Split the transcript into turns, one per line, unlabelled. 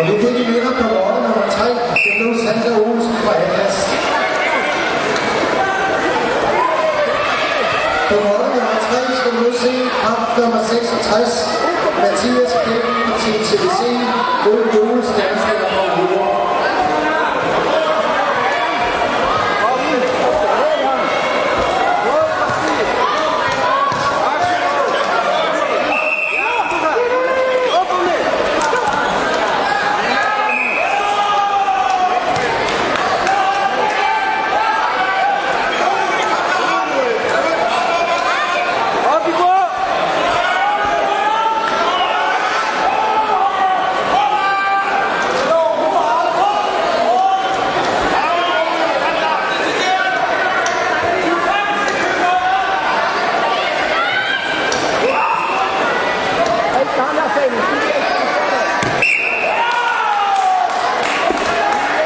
Og nu kan vi vinder på rolle nummer 3. Det blev Olsen fra Hellas. På rolle nummer 3 skal vi nu se kamp nummer 66. Mathias Kæmpen til TVC mod